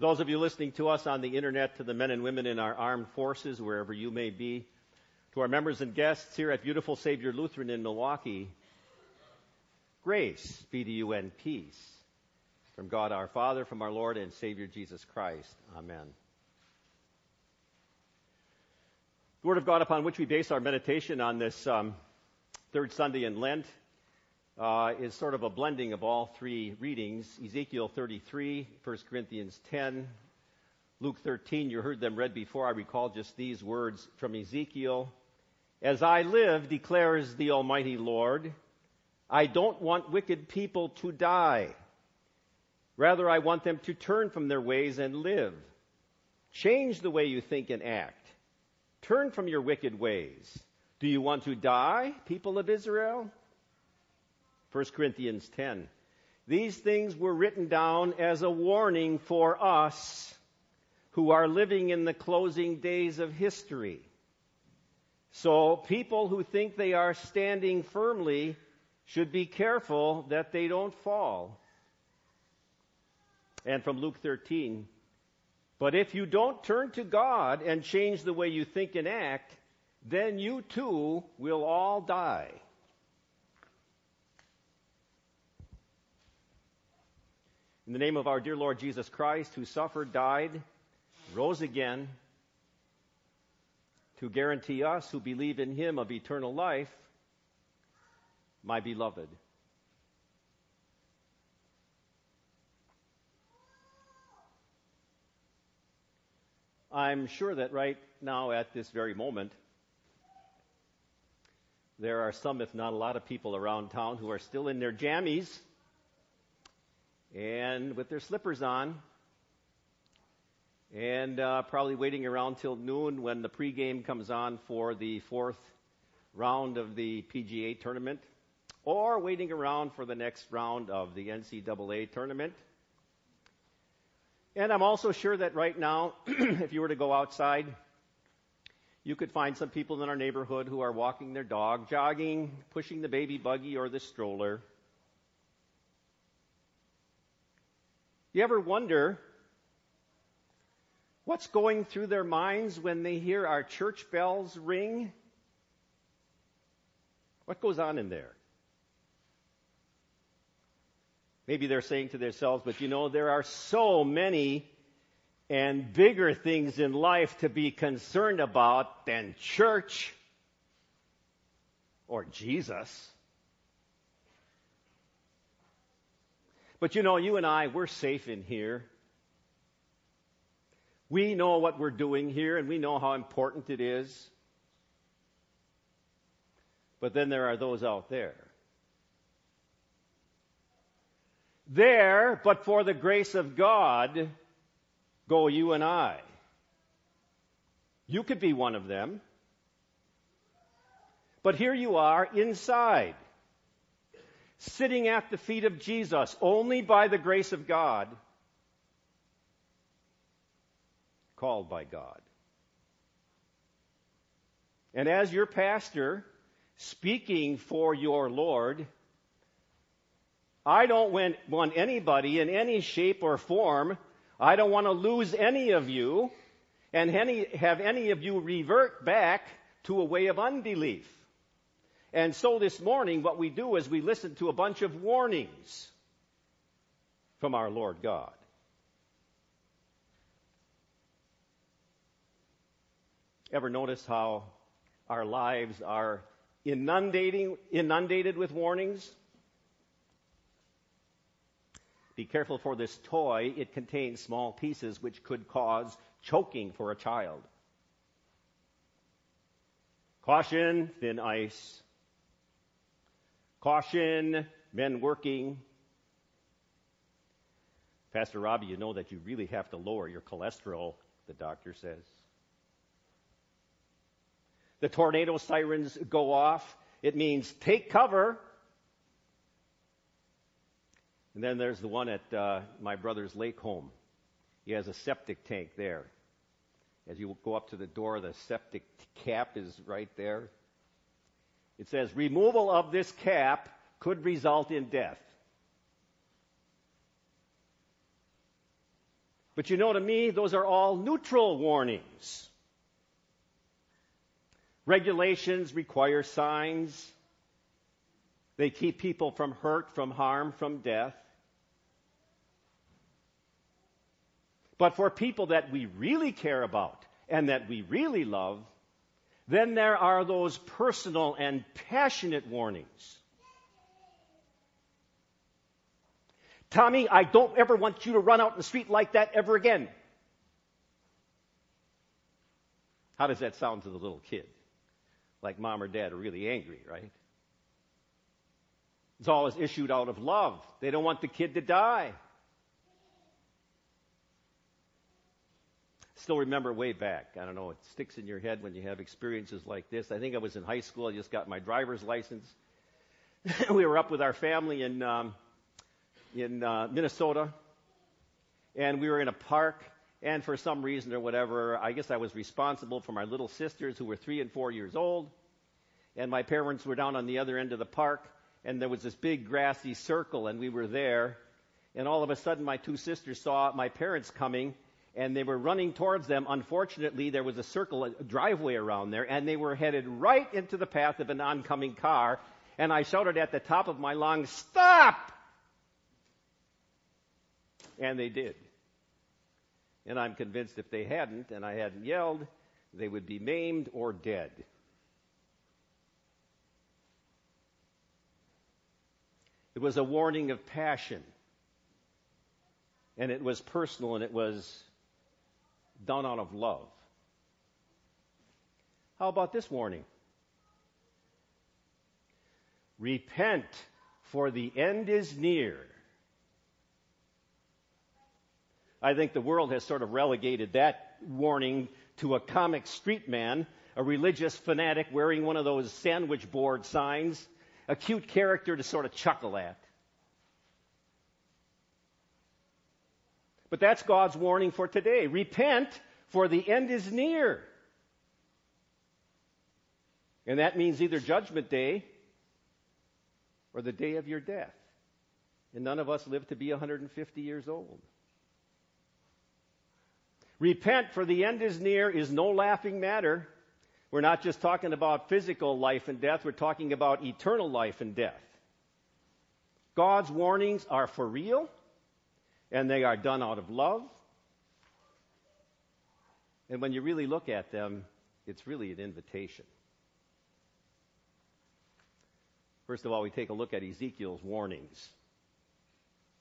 For those of you listening to us on the internet, to the men and women in our armed forces, wherever you may be, to our members and guests here at Beautiful Savior Lutheran in Milwaukee, grace be to you and peace from God our Father, from our Lord and Savior Jesus Christ. Amen. The Word of God upon which we base our meditation on this um, third Sunday in Lent uh, is sort of a blending of all three readings Ezekiel 33, 1 Corinthians 10, Luke 13. You heard them read before. I recall just these words from Ezekiel As I live, declares the Almighty Lord, I don't want wicked people to die. Rather, I want them to turn from their ways and live. Change the way you think and act. Turn from your wicked ways. Do you want to die, people of Israel? 1 Corinthians 10. These things were written down as a warning for us who are living in the closing days of history. So people who think they are standing firmly should be careful that they don't fall. And from Luke 13, but if you don't turn to God and change the way you think and act, then you too will all die. In the name of our dear Lord Jesus Christ, who suffered, died, rose again, to guarantee us who believe in him of eternal life, my beloved. I'm sure that right now, at this very moment, there are some, if not a lot of people around town who are still in their jammies and with their slippers on and uh, probably waiting around till noon when the pregame comes on for the fourth round of the PGA tournament, or waiting around for the next round of the NCAA tournament. And I'm also sure that right now, if you were to go outside, you could find some people in our neighborhood who are walking their dog, jogging, pushing the baby buggy or the stroller. You ever wonder what's going through their minds when they hear our church bells ring? What goes on in there? Maybe they're saying to themselves, but you know, there are so many and bigger things in life to be concerned about than church or Jesus. But you know, you and I, we're safe in here. We know what we're doing here and we know how important it is. But then there are those out there There, but for the grace of God, go you and I. You could be one of them. But here you are inside, sitting at the feet of Jesus, only by the grace of God, called by God. And as your pastor, speaking for your Lord, I don't want anybody in any shape or form. I don't want to lose any of you and any, have any of you revert back to a way of unbelief. And so this morning, what we do is we listen to a bunch of warnings from our Lord God. Ever notice how our lives are inundating, inundated with warnings? Be careful for this toy. It contains small pieces which could cause choking for a child. Caution, thin ice. Caution, men working. Pastor Robbie, you know that you really have to lower your cholesterol, the doctor says. The tornado sirens go off. It means take cover. And then there's the one at uh, my brother's lake home. He has a septic tank there. As you go up to the door, the septic cap is right there. It says, removal of this cap could result in death. But you know, to me, those are all neutral warnings. Regulations require signs. They keep people from hurt, from harm, from death. But for people that we really care about and that we really love, then there are those personal and passionate warnings. Tommy, I don't ever want you to run out in the street like that ever again. How does that sound to the little kid? Like mom or dad are really angry, right? It's always issued out of love. They don't want the kid to die. Still remember way back. I don't know, it sticks in your head when you have experiences like this. I think I was in high school. I just got my driver's license. we were up with our family in um, in uh, Minnesota, and we were in a park. And for some reason or whatever, I guess I was responsible for my little sisters who were three and four years old. And my parents were down on the other end of the park, and there was this big grassy circle, and we were there. And all of a sudden, my two sisters saw my parents coming, and they were running towards them. Unfortunately, there was a circle, a driveway around there, and they were headed right into the path of an oncoming car. And I shouted at the top of my lungs, Stop! And they did. And I'm convinced if they hadn't, and I hadn't yelled, they would be maimed or dead. It was a warning of passion. And it was personal and it was done out of love. How about this warning? Repent, for the end is near. I think the world has sort of relegated that warning to a comic street man, a religious fanatic wearing one of those sandwich board signs, a cute character to sort of chuckle at. But that's God's warning for today. Repent, for the end is near. And that means either judgment day or the day of your death. And none of us live to be 150 years old. Repent, for the end is near, is no laughing matter. We're not just talking about physical life and death, we're talking about eternal life and death. God's warnings are for real, and they are done out of love. And when you really look at them, it's really an invitation. First of all, we take a look at Ezekiel's warnings.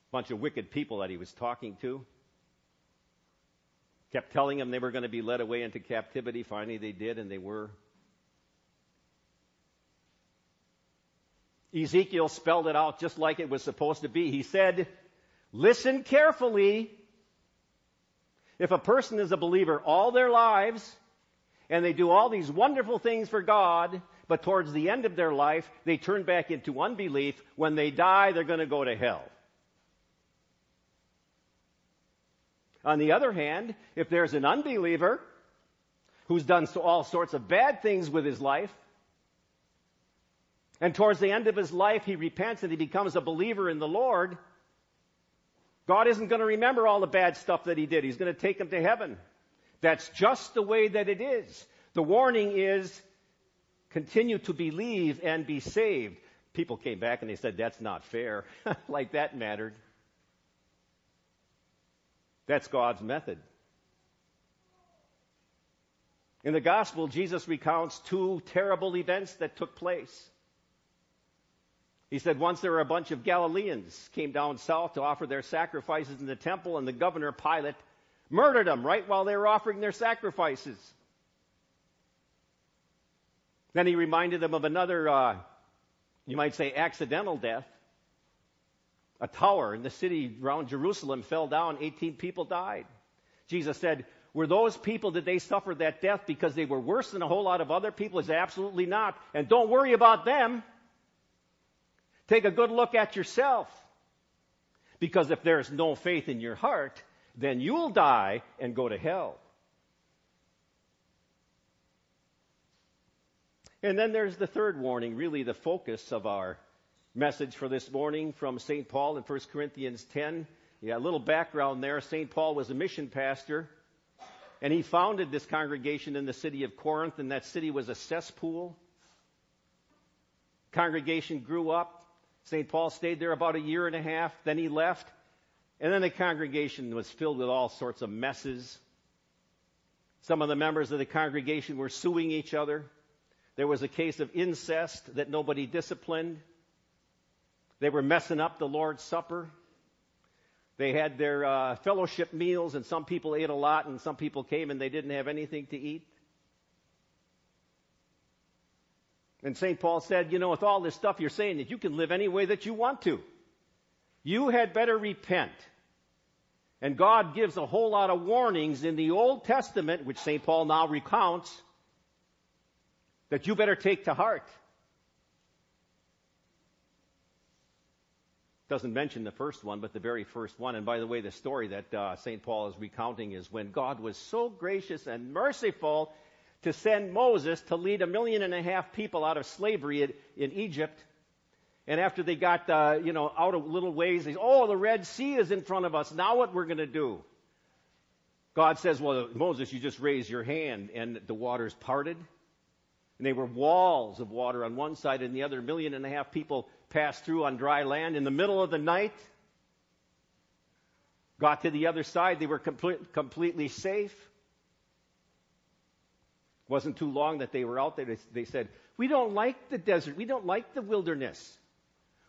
A bunch of wicked people that he was talking to kept telling them they were going to be led away into captivity. Finally, they did, and they were. Ezekiel spelled it out just like it was supposed to be. He said, Listen carefully. If a person is a believer all their lives, and they do all these wonderful things for God, but towards the end of their life, they turn back into unbelief, when they die, they're going to go to hell. On the other hand, if there's an unbeliever who's done all sorts of bad things with his life, and towards the end of his life he repents and he becomes a believer in the Lord, God isn't going to remember all the bad stuff that he did. He's going to take him to heaven. That's just the way that it is. The warning is continue to believe and be saved. People came back and they said, that's not fair. like that mattered. That's God's method. In the gospel, Jesus recounts two terrible events that took place. He said once there were a bunch of Galileans came down south to offer their sacrifices in the temple, and the governor Pilate murdered them right while they were offering their sacrifices. Then he reminded them of another, uh, you might say, accidental death a tower in the city around Jerusalem fell down, 18 people died. Jesus said, were those people, did they suffer that death because they were worse than a whole lot of other people? Is absolutely not. And don't worry about them. Take a good look at yourself. Because if there's no faith in your heart, then you'll die and go to hell. And then there's the third warning, really the focus of our message for this morning from St. Paul in 1 Corinthians 10. Yeah, a little background there. St. Paul was a mission pastor, and he founded this congregation in the city of Corinth, and that city was a cesspool. Congregation grew up. St. Paul stayed there about a year and a half, then he left, and then the congregation was filled with all sorts of messes. Some of the members of the congregation were suing each other. There was a case of incest that nobody disciplined. They were messing up the Lord's Supper. They had their uh, fellowship meals, and some people ate a lot, and some people came and they didn't have anything to eat. And St. Paul said, you know, with all this stuff you're saying that you can live any way that you want to. You had better repent. And God gives a whole lot of warnings in the Old Testament, which St. Paul now recounts, that you better take to heart. Doesn't mention the first one, but the very first one. And by the way, the story that uh, St. Paul is recounting is when God was so gracious and merciful to send Moses to lead a million and a half people out of slavery in, in Egypt. And after they got, uh, you know, out of little ways, they oh, the Red Sea is in front of us. Now what we're going to do? God says, well, Moses, you just raise your hand, and the waters parted. And they were walls of water on one side, and the other A million and a half people passed through on dry land in the middle of the night. Got to the other side, they were complete, completely safe wasn't too long that they were out there. They, they said, We don't like the desert. We don't like the wilderness.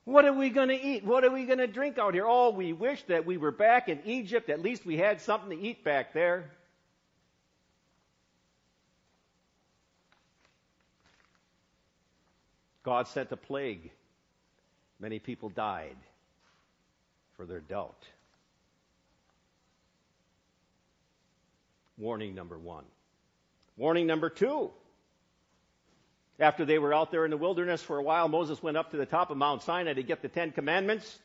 What are we going to eat? What are we going to drink out here? Oh, we wish that we were back in Egypt. At least we had something to eat back there. God sent a plague. Many people died for their doubt. Warning number one. Warning number two. After they were out there in the wilderness for a while, Moses went up to the top of Mount Sinai to get the Ten Commandments.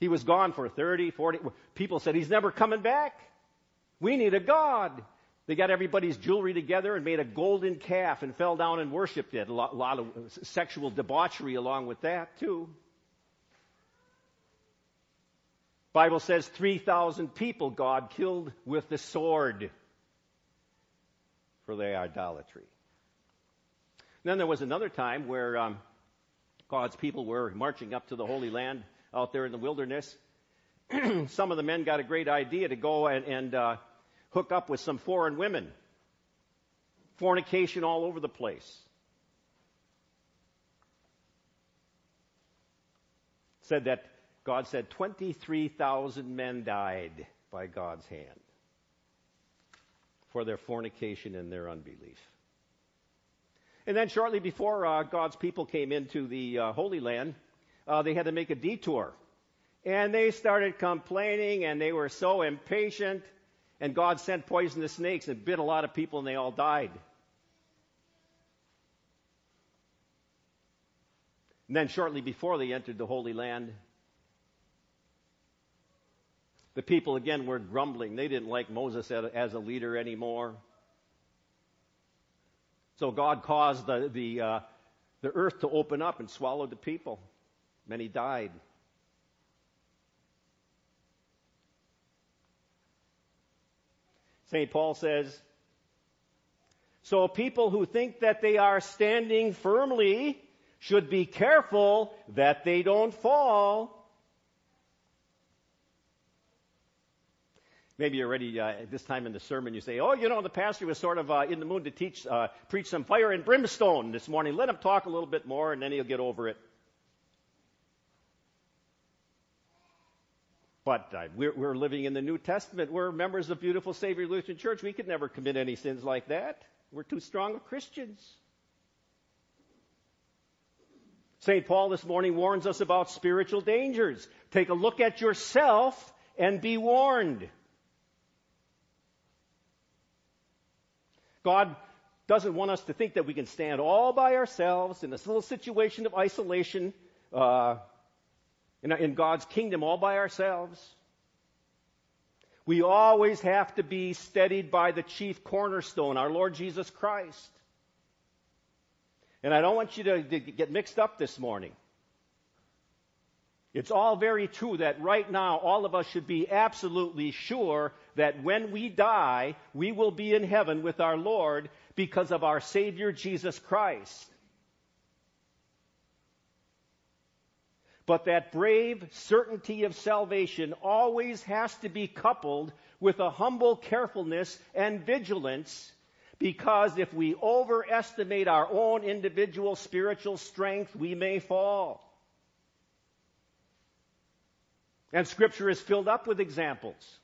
He was gone for 30, 40. People said, He's never coming back. We need a God. They got everybody's jewelry together and made a golden calf and fell down and worshiped it. A lot, a lot of sexual debauchery along with that, too. Bible says 3,000 people God killed with the sword for their idolatry. then there was another time where um, God's people were marching up to the Holy Land out there in the wilderness. some of the men got a great idea to go and, and uh, hook up with some foreign women. Fornication all over the place. Said that God said 23,000 men died by God's hand for their fornication and their unbelief. And then shortly before uh, God's people came into the uh, Holy Land, uh, they had to make a detour. And they started complaining and they were so impatient. And God sent poisonous snakes and bit a lot of people and they all died. And then shortly before they entered the Holy Land, the people again were grumbling. They didn't like Moses as a leader anymore. So God caused the, the, uh, the earth to open up and swallow the people. Many died. St. Paul says, So people who think that they are standing firmly should be careful that they don't fall. Maybe you're ready uh, at this time in the sermon. You say, "Oh, you know, the pastor was sort of uh, in the mood to teach, uh, preach some fire and brimstone this morning. Let him talk a little bit more, and then he'll get over it." But uh, we're, we're living in the New Testament. We're members of beautiful Savior Lutheran Church. We could never commit any sins like that. We're too strong of Christians. St. Paul this morning warns us about spiritual dangers. Take a look at yourself and be warned. God doesn't want us to think that we can stand all by ourselves in this little situation of isolation uh, in, in God's kingdom all by ourselves. We always have to be steadied by the chief cornerstone, our Lord Jesus Christ. And I don't want you to, to get mixed up this morning. It's all very true that right now all of us should be absolutely sure that when we die, we will be in heaven with our Lord because of our Savior Jesus Christ. But that brave certainty of salvation always has to be coupled with a humble carefulness and vigilance because if we overestimate our own individual spiritual strength, we may fall. And scripture is filled up with examples.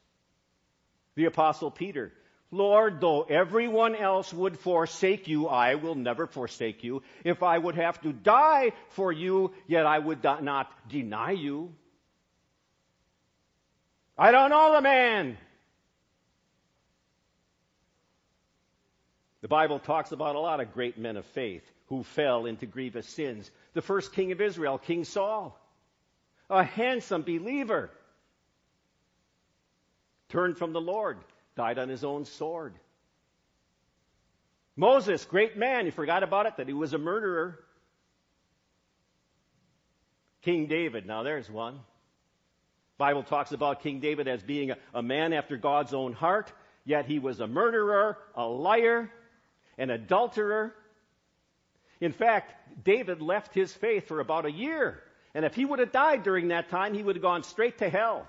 The apostle Peter, Lord, though everyone else would forsake you, I will never forsake you. If I would have to die for you, yet I would not deny you. I don't know the man. The Bible talks about a lot of great men of faith who fell into grievous sins. The first king of Israel, King Saul a handsome believer, turned from the Lord, died on his own sword. Moses, great man, he forgot about it, that he was a murderer. King David, now there's one. Bible talks about King David as being a, a man after God's own heart, yet he was a murderer, a liar, an adulterer. In fact, David left his faith for about a year. And if he would have died during that time, he would have gone straight to hell.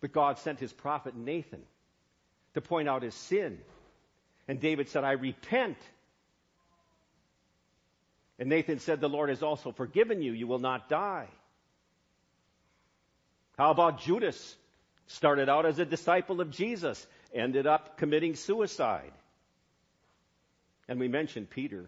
But God sent his prophet Nathan to point out his sin. And David said, I repent. And Nathan said, The Lord has also forgiven you. You will not die. How about Judas? Started out as a disciple of Jesus, ended up committing suicide. And we mentioned Peter.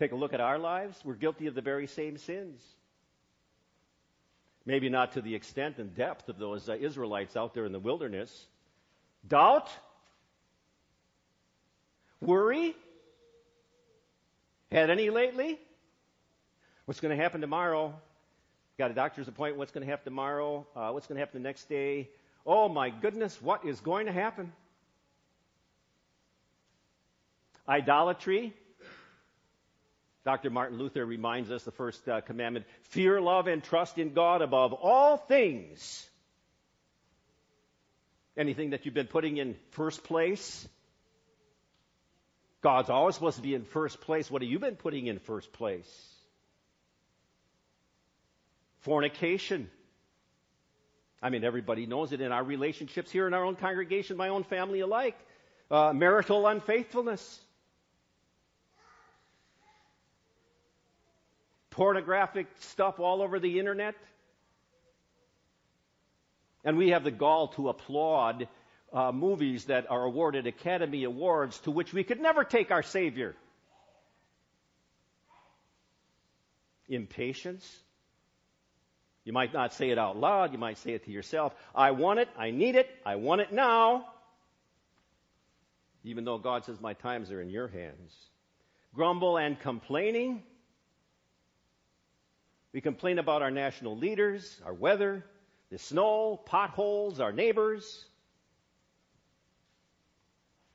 Take a look at our lives. We're guilty of the very same sins. Maybe not to the extent and depth of those Israelites out there in the wilderness. Doubt? Worry? Had any lately? What's going to happen tomorrow? Got a doctor's appointment. What's going to happen tomorrow? Uh, what's going to happen the next day? Oh my goodness, what is going to happen? Idolatry? Dr. Martin Luther reminds us the first uh, commandment fear, love, and trust in God above all things. Anything that you've been putting in first place? God's always supposed to be in first place. What have you been putting in first place? Fornication. I mean, everybody knows it in our relationships here in our own congregation, my own family alike. Uh, marital unfaithfulness. Pornographic stuff all over the internet. And we have the gall to applaud uh, movies that are awarded Academy Awards to which we could never take our Savior. Impatience. You might not say it out loud, you might say it to yourself. I want it, I need it, I want it now. Even though God says, My times are in your hands. Grumble and complaining. We complain about our national leaders, our weather, the snow, potholes, our neighbors.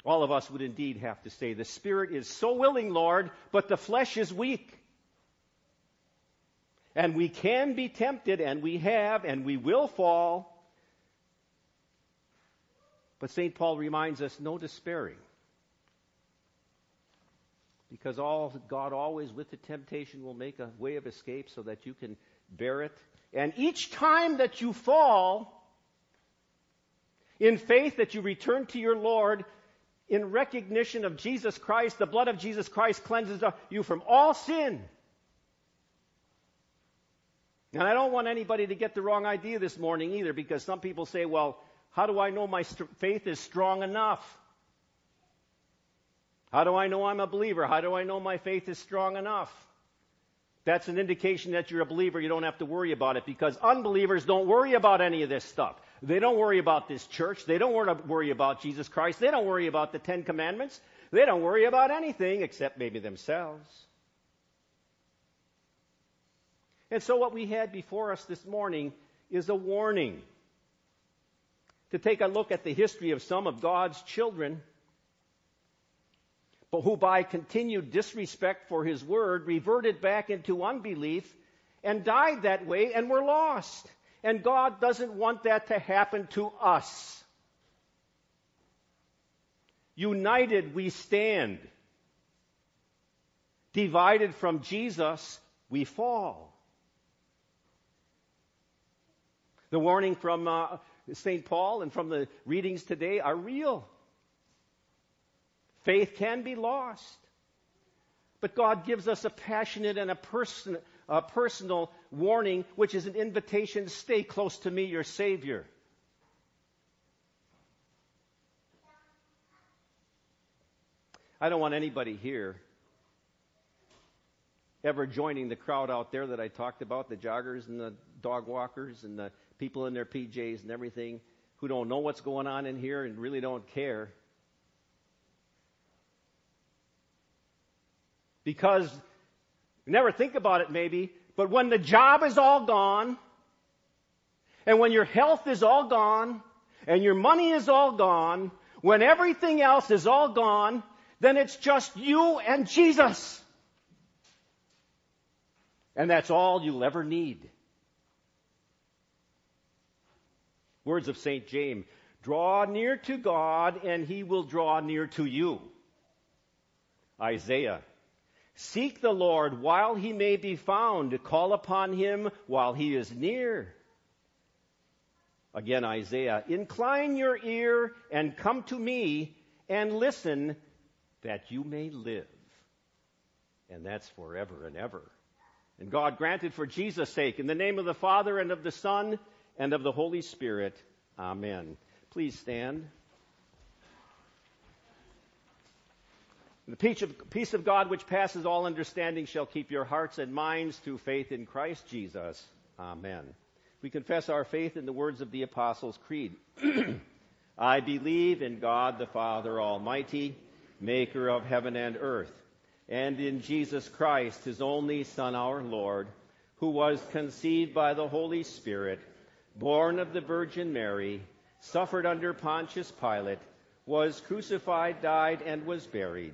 All of us would indeed have to say, The Spirit is so willing, Lord, but the flesh is weak. And we can be tempted, and we have, and we will fall. But St. Paul reminds us no despairing. Because all, God always, with the temptation, will make a way of escape so that you can bear it. And each time that you fall, in faith that you return to your Lord, in recognition of Jesus Christ, the blood of Jesus Christ cleanses you from all sin. And I don't want anybody to get the wrong idea this morning either, because some people say, well, how do I know my st- faith is strong enough? How do I know I'm a believer? How do I know my faith is strong enough? That's an indication that you're a believer. You don't have to worry about it because unbelievers don't worry about any of this stuff. They don't worry about this church. They don't worry about Jesus Christ. They don't worry about the Ten Commandments. They don't worry about anything except maybe themselves. And so what we had before us this morning is a warning to take a look at the history of some of God's children, but who by continued disrespect for His Word reverted back into unbelief and died that way and were lost. And God doesn't want that to happen to us. United we stand. Divided from Jesus, we fall. The warning from uh, St. Paul and from the readings today are real. Faith can be lost. But God gives us a passionate and a, person, a personal warning, which is an invitation stay close to me, your Savior. I don't want anybody here ever joining the crowd out there that I talked about, the joggers and the dog walkers and the people in their PJs and everything who don't know what's going on in here and really don't care. Because you never think about it maybe, but when the job is all gone, and when your health is all gone, and your money is all gone, when everything else is all gone, then it's just you and Jesus. And that's all you'll ever need. Words of St. James Draw near to God, and he will draw near to you. Isaiah Seek the Lord while he may be found, call upon him while he is near. Again, Isaiah Incline your ear and come to me and listen that you may live. And that's forever and ever. And God granted for Jesus' sake, in the name of the Father and of the Son and of the Holy Spirit. Amen. Please stand. The peace of, peace of God, which passes all understanding, shall keep your hearts and minds through faith in Christ Jesus. Amen. We confess our faith in the words of the Apostles' Creed. I believe in God the Father Almighty, maker of heaven and earth, and in Jesus Christ, his only Son, our Lord, who was conceived by the Holy Spirit born of the Virgin Mary, suffered under Pontius Pilate, was crucified, died, and was buried.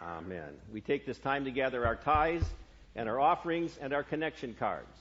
Amen. We take this time to gather our tithes and our offerings and our connection cards.